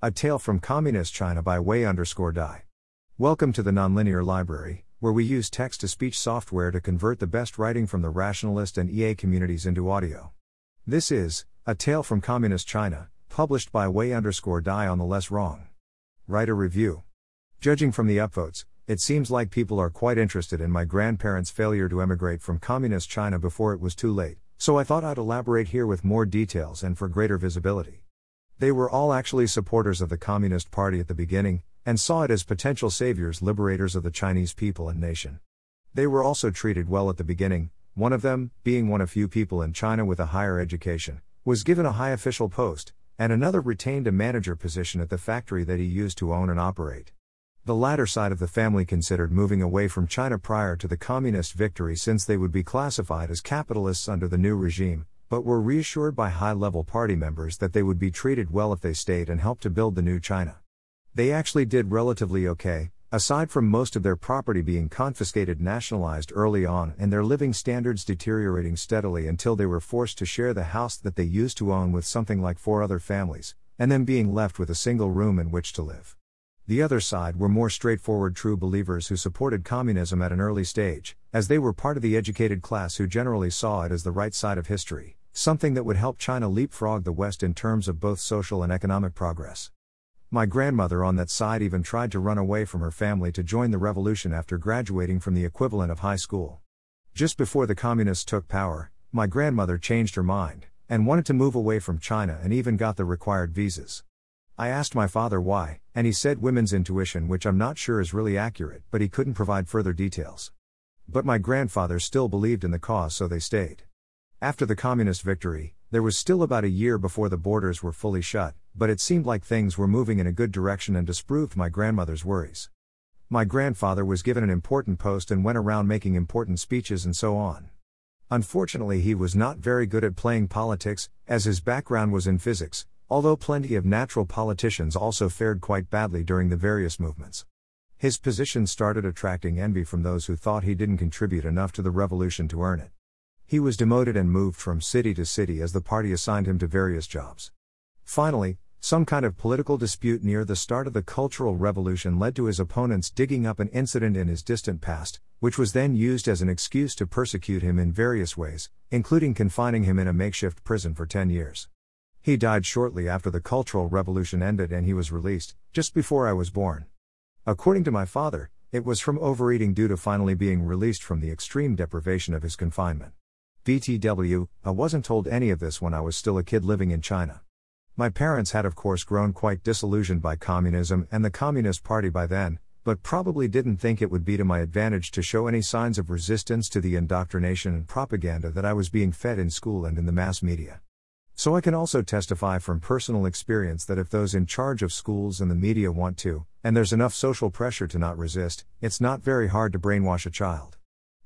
A Tale from Communist China by Wei underscore Dai. Welcome to the Nonlinear Library, where we use text to speech software to convert the best writing from the rationalist and EA communities into audio. This is A Tale from Communist China, published by Wei underscore Dai on the Less Wrong. Write a review. Judging from the upvotes, it seems like people are quite interested in my grandparents' failure to emigrate from communist China before it was too late, so I thought I'd elaborate here with more details and for greater visibility. They were all actually supporters of the Communist Party at the beginning, and saw it as potential saviors, liberators of the Chinese people and nation. They were also treated well at the beginning, one of them, being one of few people in China with a higher education, was given a high official post, and another retained a manager position at the factory that he used to own and operate. The latter side of the family considered moving away from China prior to the communist victory since they would be classified as capitalists under the new regime, but were reassured by high level party members that they would be treated well if they stayed and helped to build the new China. They actually did relatively okay, aside from most of their property being confiscated nationalized early on and their living standards deteriorating steadily until they were forced to share the house that they used to own with something like four other families, and then being left with a single room in which to live. The other side were more straightforward true believers who supported communism at an early stage, as they were part of the educated class who generally saw it as the right side of history something that would help China leapfrog the West in terms of both social and economic progress. My grandmother on that side even tried to run away from her family to join the revolution after graduating from the equivalent of high school. Just before the communists took power, my grandmother changed her mind and wanted to move away from China and even got the required visas. I asked my father why, and he said women's intuition, which I'm not sure is really accurate, but he couldn't provide further details. But my grandfather still believed in the cause, so they stayed. After the communist victory, there was still about a year before the borders were fully shut, but it seemed like things were moving in a good direction and disproved my grandmother's worries. My grandfather was given an important post and went around making important speeches and so on. Unfortunately, he was not very good at playing politics, as his background was in physics, although plenty of natural politicians also fared quite badly during the various movements. His position started attracting envy from those who thought he didn't contribute enough to the revolution to earn it. He was demoted and moved from city to city as the party assigned him to various jobs. Finally, some kind of political dispute near the start of the Cultural Revolution led to his opponents digging up an incident in his distant past, which was then used as an excuse to persecute him in various ways, including confining him in a makeshift prison for 10 years. He died shortly after the Cultural Revolution ended and he was released, just before I was born. According to my father, it was from overeating due to finally being released from the extreme deprivation of his confinement. BTW, I wasn't told any of this when I was still a kid living in China. My parents had, of course, grown quite disillusioned by communism and the Communist Party by then, but probably didn't think it would be to my advantage to show any signs of resistance to the indoctrination and propaganda that I was being fed in school and in the mass media. So I can also testify from personal experience that if those in charge of schools and the media want to, and there's enough social pressure to not resist, it's not very hard to brainwash a child.